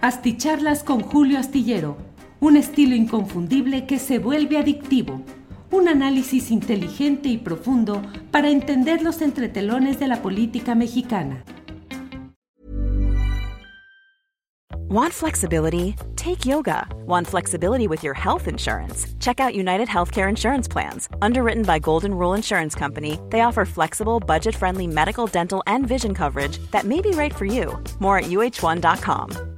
Asticharlas con Julio Astillero, un estilo inconfundible que se vuelve adictivo. Un análisis inteligente y profundo para entender los entretelones de la política mexicana. Want flexibility? Take yoga. Want flexibility with your health insurance? Check out United Healthcare Insurance Plans. Underwritten by Golden Rule Insurance Company, they offer flexible, budget friendly medical, dental, and vision coverage that may be right for you. More at uh1.com.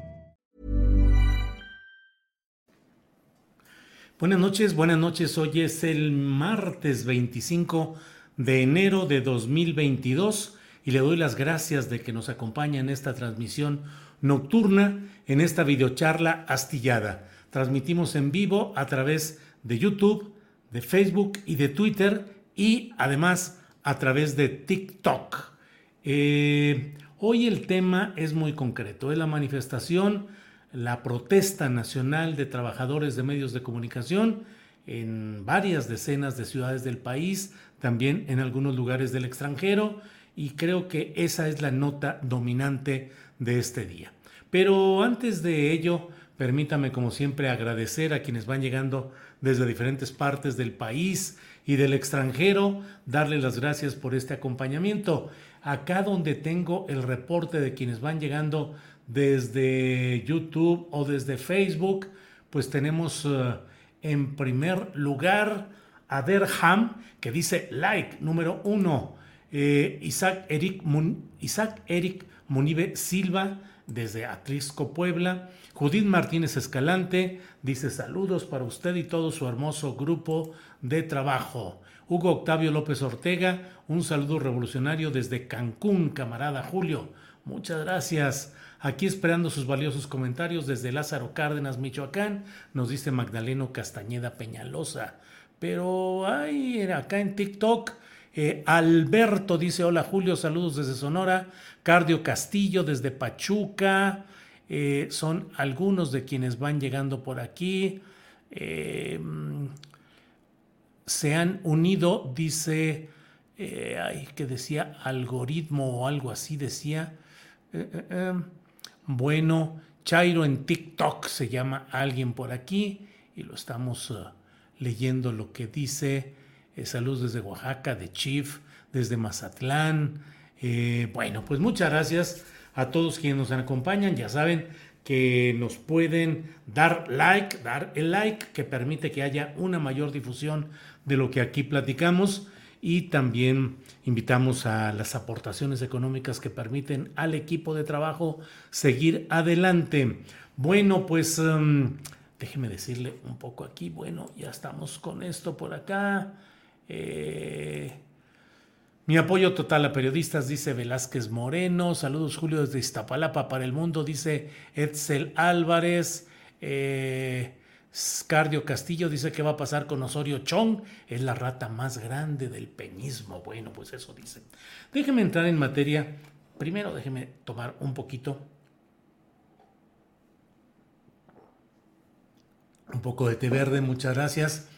Buenas noches, buenas noches. Hoy es el martes 25 de enero de 2022 y le doy las gracias de que nos acompañe en esta transmisión nocturna, en esta videocharla astillada. Transmitimos en vivo a través de YouTube, de Facebook y de Twitter y además a través de TikTok. Eh, hoy el tema es muy concreto, es la manifestación la protesta nacional de trabajadores de medios de comunicación en varias decenas de ciudades del país, también en algunos lugares del extranjero, y creo que esa es la nota dominante de este día. Pero antes de ello, permítame como siempre agradecer a quienes van llegando desde diferentes partes del país y del extranjero, darles las gracias por este acompañamiento. Acá donde tengo el reporte de quienes van llegando desde YouTube o desde Facebook, pues tenemos eh, en primer lugar a Derham, que dice like número uno. Eh, Isaac, Eric Isaac Eric Munive Silva, desde Atlisco, Puebla. Judith Martínez Escalante dice saludos para usted y todo su hermoso grupo de trabajo. Hugo Octavio López Ortega, un saludo revolucionario desde Cancún, camarada Julio. Muchas gracias. Aquí esperando sus valiosos comentarios desde Lázaro Cárdenas, Michoacán, nos dice Magdaleno Castañeda Peñalosa. Pero hay acá en TikTok, eh, Alberto dice: Hola Julio, saludos desde Sonora. Cardio Castillo desde Pachuca. Eh, son algunos de quienes van llegando por aquí. Eh, se han unido, dice, ay, que decía algoritmo o algo así, decía. Bueno, Chairo en TikTok se llama alguien por aquí y lo estamos uh, leyendo lo que dice. Eh, saludos desde Oaxaca, de Chief, desde Mazatlán. Eh, bueno, pues muchas gracias a todos quienes nos acompañan. Ya saben que nos pueden dar like, dar el like que permite que haya una mayor difusión de lo que aquí platicamos y también invitamos a las aportaciones económicas que permiten al equipo de trabajo seguir adelante. Bueno, pues um, déjeme decirle un poco aquí, bueno, ya estamos con esto por acá. Eh, mi apoyo total a periodistas, dice Velázquez Moreno. Saludos, Julio, desde Iztapalapa para el mundo, dice Edsel Álvarez. Eh, Cardio Castillo dice que va a pasar con Osorio Chong, es la rata más grande del peñismo. Bueno, pues eso dice. Déjeme entrar en materia. Primero déjeme tomar un poquito. Un poco de té verde, muchas gracias.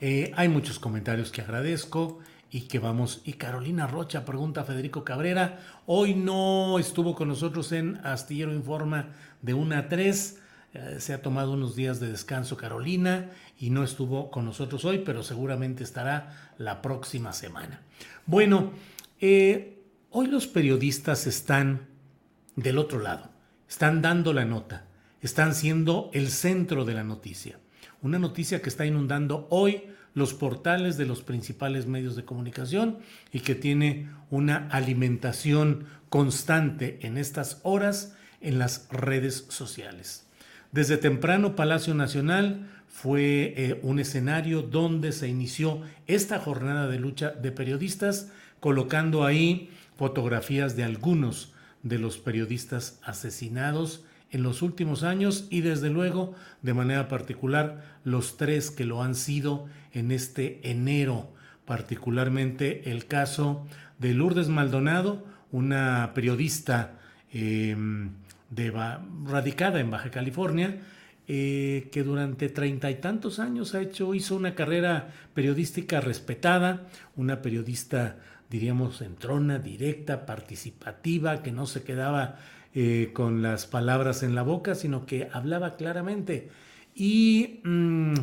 Eh, hay muchos comentarios que agradezco y que vamos. Y Carolina Rocha pregunta a Federico Cabrera. Hoy no estuvo con nosotros en Astillero Informa de 1 a 3 eh, se ha tomado unos días de descanso Carolina y no estuvo con nosotros hoy, pero seguramente estará la próxima semana. Bueno, eh, hoy los periodistas están del otro lado, están dando la nota, están siendo el centro de la noticia. Una noticia que está inundando hoy los portales de los principales medios de comunicación y que tiene una alimentación constante en estas horas en las redes sociales. Desde temprano Palacio Nacional fue eh, un escenario donde se inició esta jornada de lucha de periodistas, colocando ahí fotografías de algunos de los periodistas asesinados en los últimos años y desde luego de manera particular los tres que lo han sido en este enero, particularmente el caso de Lourdes Maldonado, una periodista em, de, radicada en Baja California, eh, que durante treinta y tantos años ha hecho, hizo una carrera periodística respetada, una periodista, diríamos, entrona, directa, participativa, que no se quedaba eh, con las palabras en la boca, sino que hablaba claramente. Y mm,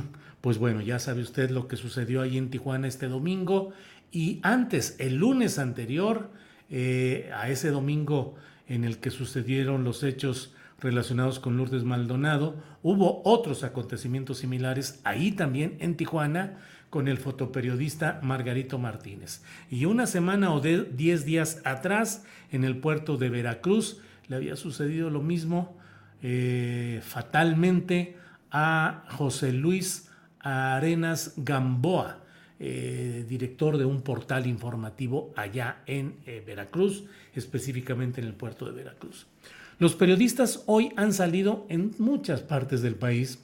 pues bueno, ya sabe usted lo que sucedió ahí en Tijuana este domingo. Y antes, el lunes anterior, eh, a ese domingo en el que sucedieron los hechos relacionados con Lourdes Maldonado, hubo otros acontecimientos similares ahí también en Tijuana con el fotoperiodista Margarito Martínez. Y una semana o diez días atrás, en el puerto de Veracruz, le había sucedido lo mismo eh, fatalmente a José Luis Arenas Gamboa, eh, director de un portal informativo allá en eh, Veracruz, específicamente en el puerto de Veracruz. Los periodistas hoy han salido en muchas partes del país,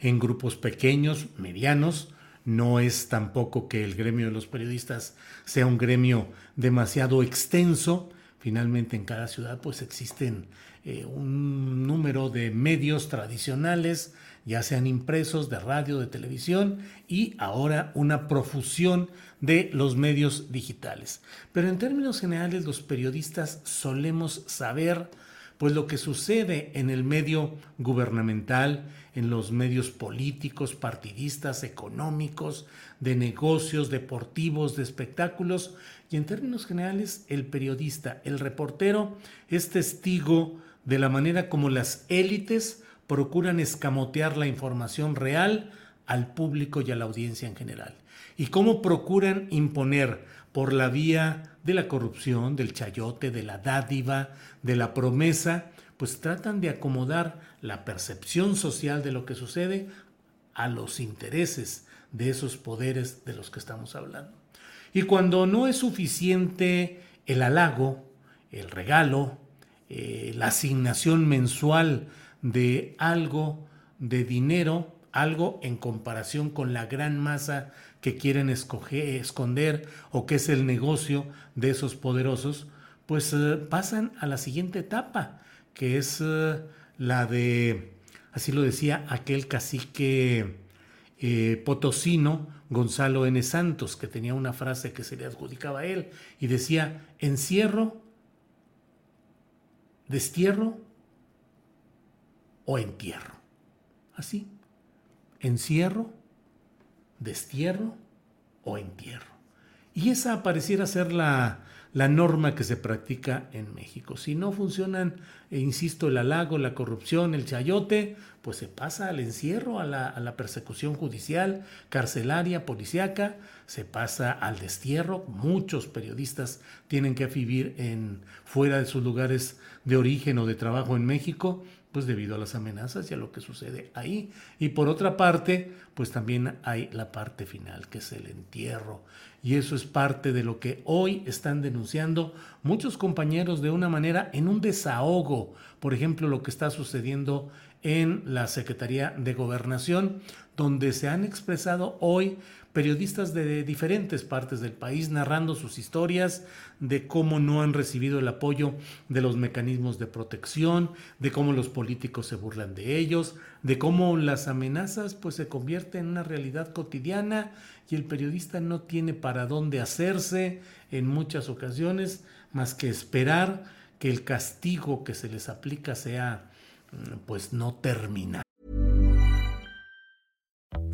en grupos pequeños, medianos, no es tampoco que el gremio de los periodistas sea un gremio demasiado extenso, Finalmente en cada ciudad pues existen eh, un número de medios tradicionales, ya sean impresos, de radio, de televisión y ahora una profusión de los medios digitales. Pero en términos generales los periodistas solemos saber pues lo que sucede en el medio gubernamental, en los medios políticos, partidistas, económicos, de negocios, deportivos, de espectáculos, y en términos generales el periodista, el reportero, es testigo de la manera como las élites procuran escamotear la información real al público y a la audiencia en general, y cómo procuran imponer por la vía de la corrupción, del chayote, de la dádiva, de la promesa, pues tratan de acomodar la percepción social de lo que sucede a los intereses de esos poderes de los que estamos hablando. Y cuando no es suficiente el halago, el regalo, eh, la asignación mensual de algo de dinero, algo en comparación con la gran masa que quieren esconder o que es el negocio de esos poderosos, pues eh, pasan a la siguiente etapa, que es eh, la de, así lo decía aquel cacique eh, potosino Gonzalo N. Santos, que tenía una frase que se le adjudicaba a él y decía, encierro, destierro o entierro. Así, encierro, destierro o entierro. Y esa pareciera ser la, la norma que se practica en México. Si no funcionan, e insisto, el halago, la corrupción, el chayote, pues se pasa al encierro, a la, persecución judicial, carcelaria, policíaca, se pasa al destierro. Muchos periodistas tienen que vivir en, fuera de sus lugares de origen o de trabajo en México pues debido a las amenazas y a lo que sucede ahí. Y por otra parte, pues también hay la parte final, que es el entierro. Y eso es parte de lo que hoy están denunciando muchos compañeros de una manera en un desahogo. Por ejemplo, lo que está sucediendo en la Secretaría de Gobernación, donde se han expresado hoy periodistas de diferentes partes del país narrando sus historias de cómo no han recibido el apoyo de los mecanismos de protección, de cómo los políticos se burlan de ellos, de cómo las amenazas pues se convierten en una realidad cotidiana y el periodista no tiene para dónde hacerse en muchas ocasiones más que esperar que el castigo que se les aplica sea mm, pues no terminal.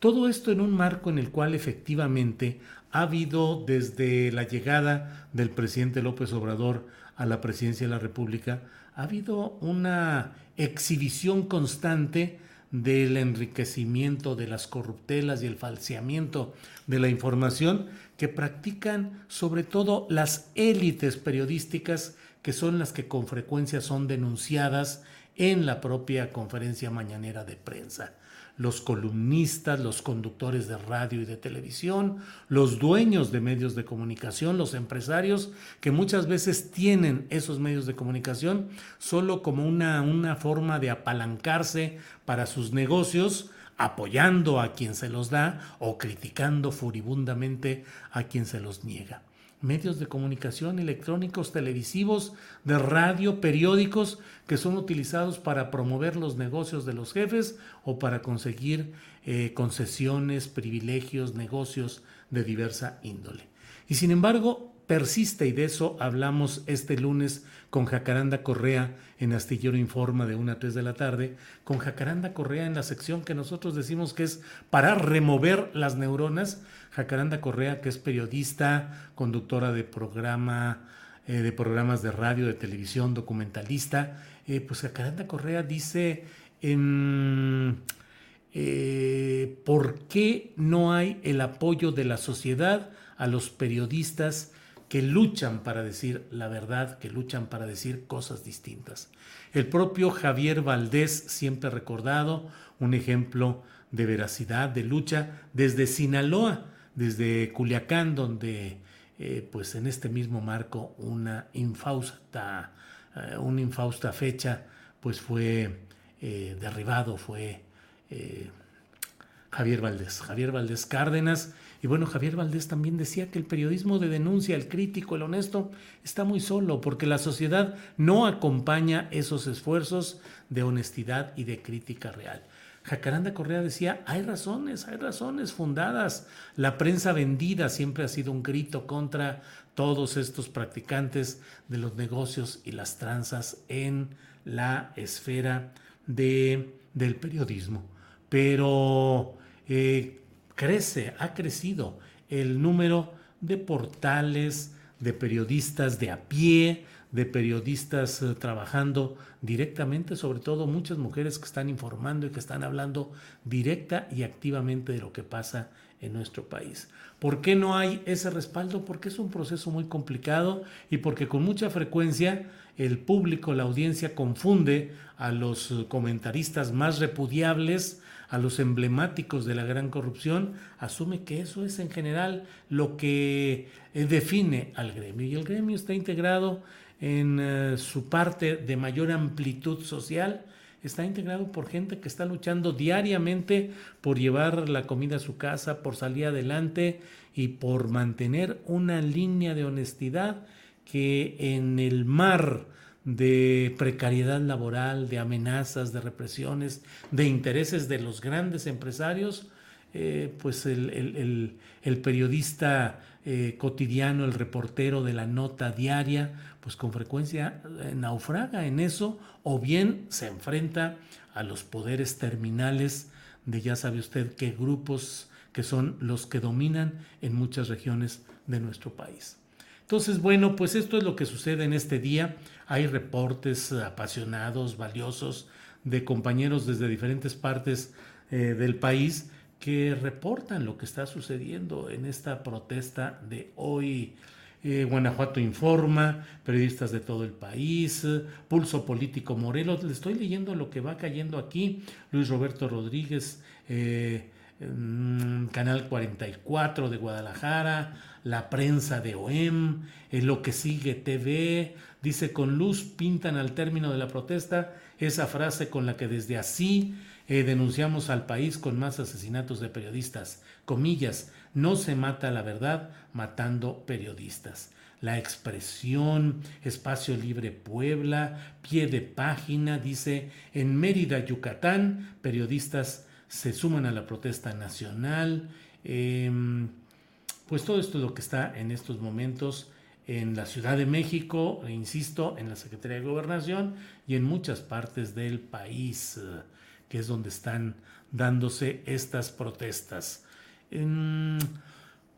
Todo esto en un marco en el cual efectivamente ha habido desde la llegada del presidente López Obrador a la presidencia de la República, ha habido una exhibición constante del enriquecimiento de las corruptelas y el falseamiento de la información que practican sobre todo las élites periodísticas que son las que con frecuencia son denunciadas en la propia conferencia mañanera de prensa los columnistas, los conductores de radio y de televisión, los dueños de medios de comunicación, los empresarios que muchas veces tienen esos medios de comunicación solo como una, una forma de apalancarse para sus negocios, apoyando a quien se los da o criticando furibundamente a quien se los niega medios de comunicación electrónicos, televisivos, de radio, periódicos que son utilizados para promover los negocios de los jefes o para conseguir eh, concesiones, privilegios, negocios de diversa índole. Y sin embargo, persiste y de eso hablamos este lunes con Jacaranda Correa en Astillero Informa de 1 a 3 de la tarde, con Jacaranda Correa en la sección que nosotros decimos que es para remover las neuronas, Jacaranda Correa que es periodista, conductora de programa eh, de programas de radio, de televisión, documentalista, eh, pues Jacaranda Correa dice eh, por qué no hay el apoyo de la sociedad a los periodistas que luchan para decir la verdad, que luchan para decir cosas distintas. El propio Javier Valdés, siempre recordado, un ejemplo de veracidad, de lucha, desde Sinaloa, desde Culiacán, donde eh, pues en este mismo marco una infausta, eh, una infausta fecha pues fue eh, derribado, fue Javier Valdés, Javier Valdés Cárdenas, y bueno, Javier Valdés también decía que el periodismo de denuncia, el crítico, el honesto, está muy solo porque la sociedad no acompaña esos esfuerzos de honestidad y de crítica real. Jacaranda Correa decía, hay razones, hay razones fundadas. La prensa vendida siempre ha sido un grito contra todos estos practicantes de los negocios y las tranzas en la esfera de, del periodismo. Pero eh, crece, ha crecido el número de portales, de periodistas de a pie, de periodistas eh, trabajando directamente, sobre todo muchas mujeres que están informando y que están hablando directa y activamente de lo que pasa en nuestro país. ¿Por qué no hay ese respaldo? Porque es un proceso muy complicado y porque con mucha frecuencia el público, la audiencia confunde a los eh, comentaristas más repudiables, a los emblemáticos de la gran corrupción, asume que eso es en general lo que eh, define al gremio. Y el gremio está integrado en eh, su parte de mayor amplitud social, está integrado por gente que está luchando diariamente por llevar la comida a su casa, por salir adelante y por mantener una línea de honestidad que en el mar de precariedad laboral, de amenazas, de represiones, de intereses de los grandes empresarios, eh, pues el, periodista eh, cotidiano, el reportero de la nota diaria, pues con frecuencia eh, naufraga en eso o bien se enfrenta a los poderes terminales de ya sabe usted qué grupos que son los que dominan en muchas regiones de nuestro país. Entonces, bueno, pues esto es lo que sucede en este día. Hay reportes apasionados, valiosos, de compañeros desde diferentes partes eh, del país que reportan lo que está sucediendo en esta protesta de hoy. Eh, Guanajuato Informa, periodistas de todo el país, Pulso Político Morelos. Le estoy leyendo lo que va cayendo aquí. Luis Roberto Rodríguez, eh, Canal 44 de Guadalajara, la prensa de OEM, lo que sigue TV, dice con luz pintan al término de la protesta esa frase con la que desde así eh, denunciamos al país con más asesinatos de periodistas. Comillas, no se mata la verdad matando periodistas. La expresión, Espacio Libre Puebla, pie de página, dice, en Mérida, Yucatán, periodistas se suman a la protesta nacional. Em, pues todo esto es lo que está en estos momentos en la Ciudad de México, e insisto, en la Secretaría de Gobernación y en muchas partes del país, eh, que es donde están dándose estas protestas.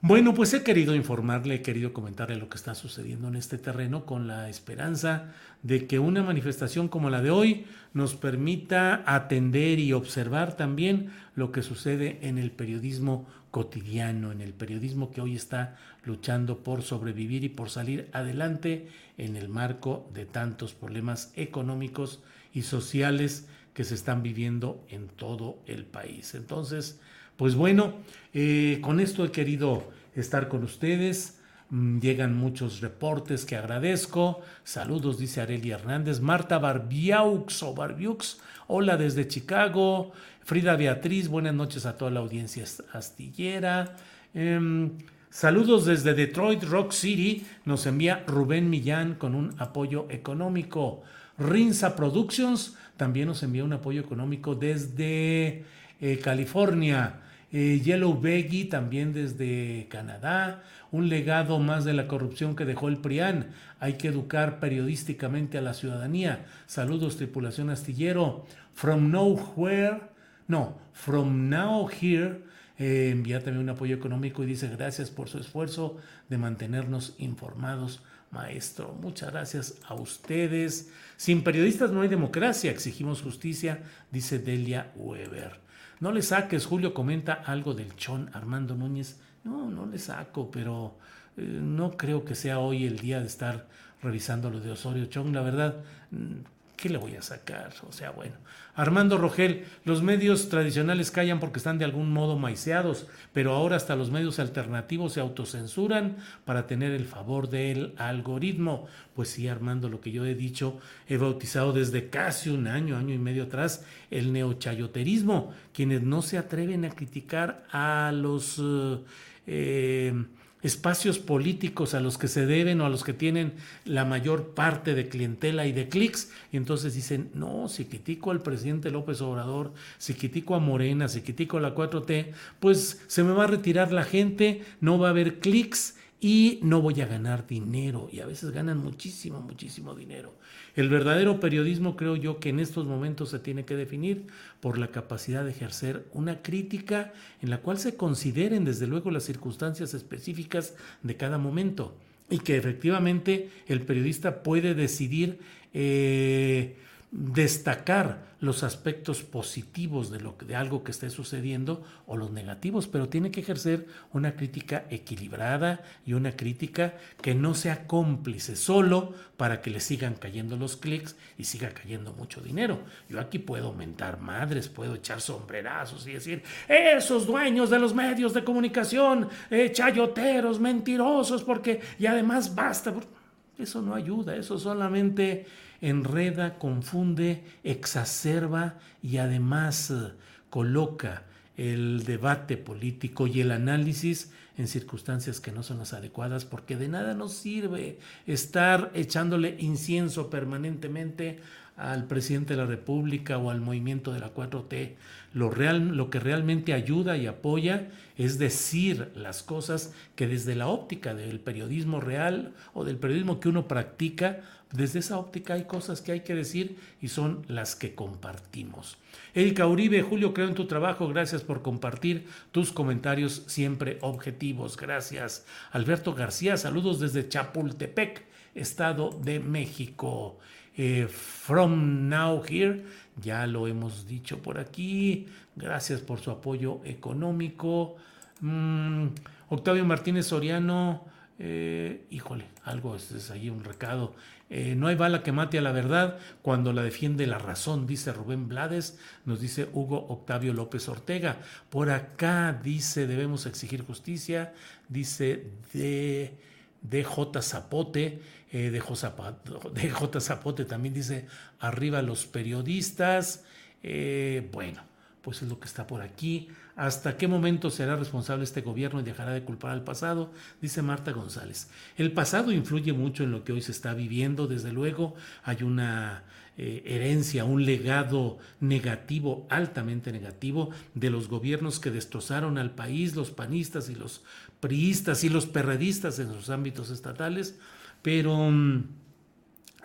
bueno, pues he querido informarle, he querido comentarle lo que está sucediendo en este terreno con la esperanza de que una manifestación como la de hoy nos permita atender y observar también lo que sucede en el periodismo cotidiano, en el periodismo que hoy está luchando por sobrevivir y por salir adelante en el marco de tantos problemas económicos y sociales que se están viviendo en todo el país. Entonces, pues bueno, eh, con esto he querido estar con ustedes. Mm, llegan muchos reportes que agradezco. Saludos, dice Areli Hernández. Marta Barbiaux o Barbiux. Hola desde Chicago. Frida Beatriz, buenas noches a toda la audiencia astillera. Em, saludos desde Detroit Rock City. Nos envía Rubén Millán con un apoyo económico. Rinza Productions también nos envía un apoyo económico desde eh, California. Eh, Yellow Beggy también desde Canadá. Un legado más de la corrupción que dejó el PRIAN. Hay que educar periodísticamente a la ciudadanía. Saludos, tripulación astillero. From Nowhere no, From Now Here eh, envía también un apoyo económico y dice gracias por su esfuerzo de mantenernos informados, maestro. Muchas gracias a ustedes. Sin periodistas no hay democracia, exigimos justicia, dice Delia Weber. No le saques, Julio comenta algo del chon Armando Núñez. No, no le saco, pero eh, no creo que sea hoy el día de estar revisando lo de Osorio Chong. La verdad, ¿qué le voy a sacar? O sea, bueno. Armando Rogel, los medios tradicionales callan porque están de algún modo maiceados, pero ahora hasta los medios alternativos se autocensuran para tener el favor del algoritmo. Pues sí, Armando, lo que yo he dicho, he bautizado desde casi un año, año y medio atrás, el neochayoterismo, quienes no se atreven a criticar a los... Eh, espacios políticos a los que se deben o a los que tienen la mayor parte de clientela y de clics, y entonces dicen, no, si critico al presidente López Obrador, si critico a Morena, si critico a la 4T, pues se me va a retirar la gente, no va a haber clics y no voy a ganar dinero. Y a veces ganan muchísimo, muchísimo dinero. El verdadero periodismo creo yo que en estos momentos se tiene que definir por la capacidad de ejercer una crítica en la cual se consideren desde luego las circunstancias específicas de cada momento y que efectivamente el periodista puede decidir eh, destacar los aspectos positivos de, lo, de algo que esté sucediendo o los negativos, pero tiene que ejercer una crítica equilibrada y una crítica que no sea cómplice solo para que le sigan cayendo los clics y siga cayendo mucho dinero. Yo aquí puedo aumentar madres, puedo echar sombrerazos y decir, esos dueños de los medios de comunicación, eh, chayoteros, mentirosos, porque y además basta. Eso no ayuda, eso solamente enreda, confunde, exacerba y además eh, coloca el debate político y el análisis en circunstancias que no son las adecuadas, porque de nada nos sirve estar echándole incienso permanentemente al presidente de la República o al movimiento de la 4T. Lo, real, lo que realmente ayuda y apoya es decir las cosas que desde la óptica del periodismo real o del periodismo que uno practica, desde esa óptica hay cosas que hay que decir y son las que compartimos. Erika Uribe, Julio, creo en tu trabajo. Gracias por compartir tus comentarios siempre objetivos. Gracias. Alberto García, saludos desde Chapultepec, Estado de México. Eh, from Now Here, ya lo hemos dicho por aquí. Gracias por su apoyo económico. Mm, Octavio Martínez Soriano, eh, híjole, algo es, es ahí un recado. Eh, no hay bala que mate a la verdad cuando la defiende la razón, dice Rubén Blades, nos dice Hugo Octavio López Ortega. Por acá dice, debemos exigir justicia, dice de DJ Zapote, eh, DJ, Zapote, Zapote también dice, arriba los periodistas. Eh, bueno, pues es lo que está por aquí. ¿Hasta qué momento será responsable este gobierno y dejará de culpar al pasado? Dice Marta González. El pasado influye mucho en lo que hoy se está viviendo, desde luego hay una eh, herencia, un legado negativo, altamente negativo, de los gobiernos que destrozaron al país, los panistas y los priistas y los perredistas en sus ámbitos estatales, pero... Mm,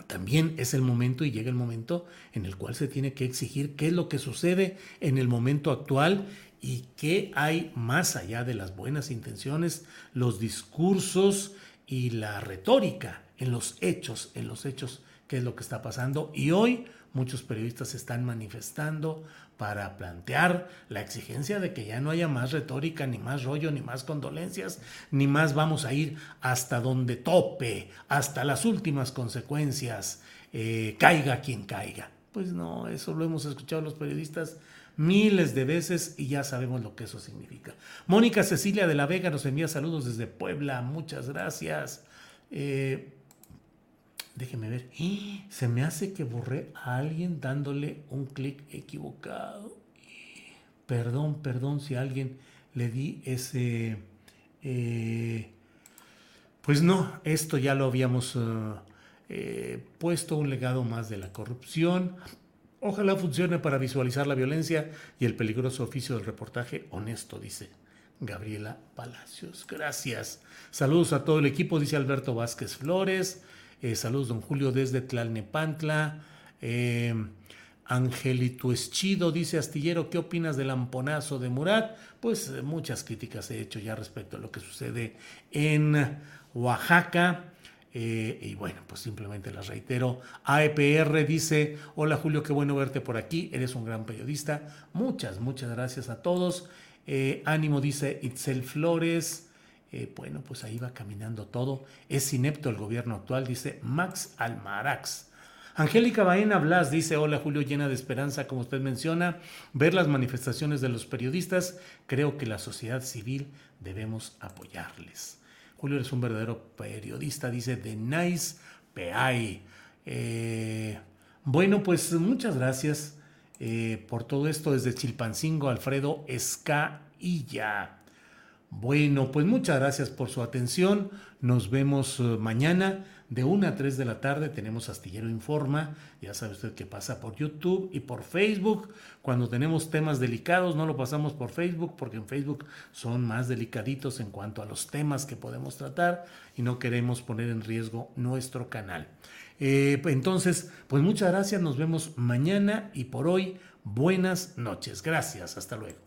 también es el momento y llega el momento en el cual se tiene que exigir qué es lo que sucede en el momento actual y qué hay más allá de las buenas intenciones, los discursos y la retórica en los hechos, en los hechos, qué es lo que está pasando. Y hoy muchos periodistas se están manifestando para plantear la exigencia de que ya no haya más retórica, ni más rollo, ni más condolencias, ni más vamos a ir hasta donde tope, hasta las últimas consecuencias, eh, caiga quien caiga. Pues no, eso lo hemos escuchado los periodistas miles de veces y ya sabemos lo que eso significa. Mónica Cecilia de la Vega nos envía saludos desde Puebla, muchas gracias. Eh, déjeme ver, se me hace que borré a alguien dándole un clic equivocado. Perdón, perdón si a alguien le di ese... Eh, pues no, esto ya lo habíamos eh, eh, puesto un legado más de la corrupción. Ojalá funcione para visualizar la violencia y el peligroso oficio del reportaje honesto, dice Gabriela Palacios. Gracias. Saludos a todo el equipo, dice Alberto Vázquez Flores. Eh, saludos, don Julio, desde Tlalnepantla. Eh, Angelito Eschido dice Astillero, ¿qué opinas del amponazo de Murat? Pues eh, muchas críticas he hecho ya respecto a lo que sucede en Oaxaca. Eh, y bueno, pues simplemente las reitero. AEPR dice, hola Julio, qué bueno verte por aquí, eres un gran periodista. Muchas, muchas gracias a todos. ánimo dice Itzel Flores. Eh, bueno, pues ahí va caminando todo. Es inepto el gobierno actual, dice Max Almarax. Angélica Baena Blas dice, hola Julio, llena de esperanza, como usted menciona, ver las manifestaciones de los periodistas, creo que la sociedad civil debemos apoyarles. Julio es un verdadero periodista, dice The Nice PI. Bueno, pues muchas gracias eh, por todo esto desde Chilpancingo, Alfredo Escailla. Bueno, pues muchas gracias por su atención. Nos vemos eh, mañana de 1 a 3 de la tarde. Tenemos Astillero Informa. Ya sabe usted que pasa por YouTube y por Facebook. Cuando tenemos temas delicados no lo pasamos por Facebook porque en Facebook son más delicaditos en cuanto a los temas que podemos tratar y no queremos poner en riesgo nuestro canal. Eh, entonces, pues muchas gracias. Nos vemos mañana y por hoy buenas noches. Gracias. Hasta luego.